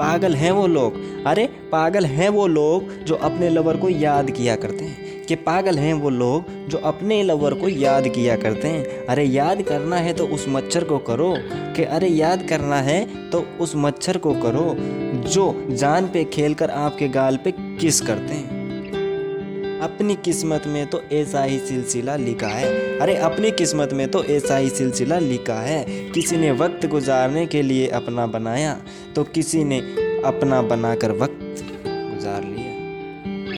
पागल हैं वो लोग। अरे, पागल हैं वो लोग जो अपने लवर को याद किया करते हैं। कि पागल हैं वो लोग जो अपने लवर को याद किया करते हैं। अरे, याद करना है तो उस मच्छर को करो। कि अरे, याद करना है तो उस मच्छर को करो, जो जान पे खेलकर आपके गाल पे किस करते हैं। अपनी किस्मत में तो ऐसा ही सिलसिला लिखा है। अरे, अपनी किस्मत में तो ऐसा ही सिलसिला लिखा है। किसी ने वक्त गुजारने के लिए अपना बनाया तो किसी ने अपना बनाकर वक्त गुजार लिया।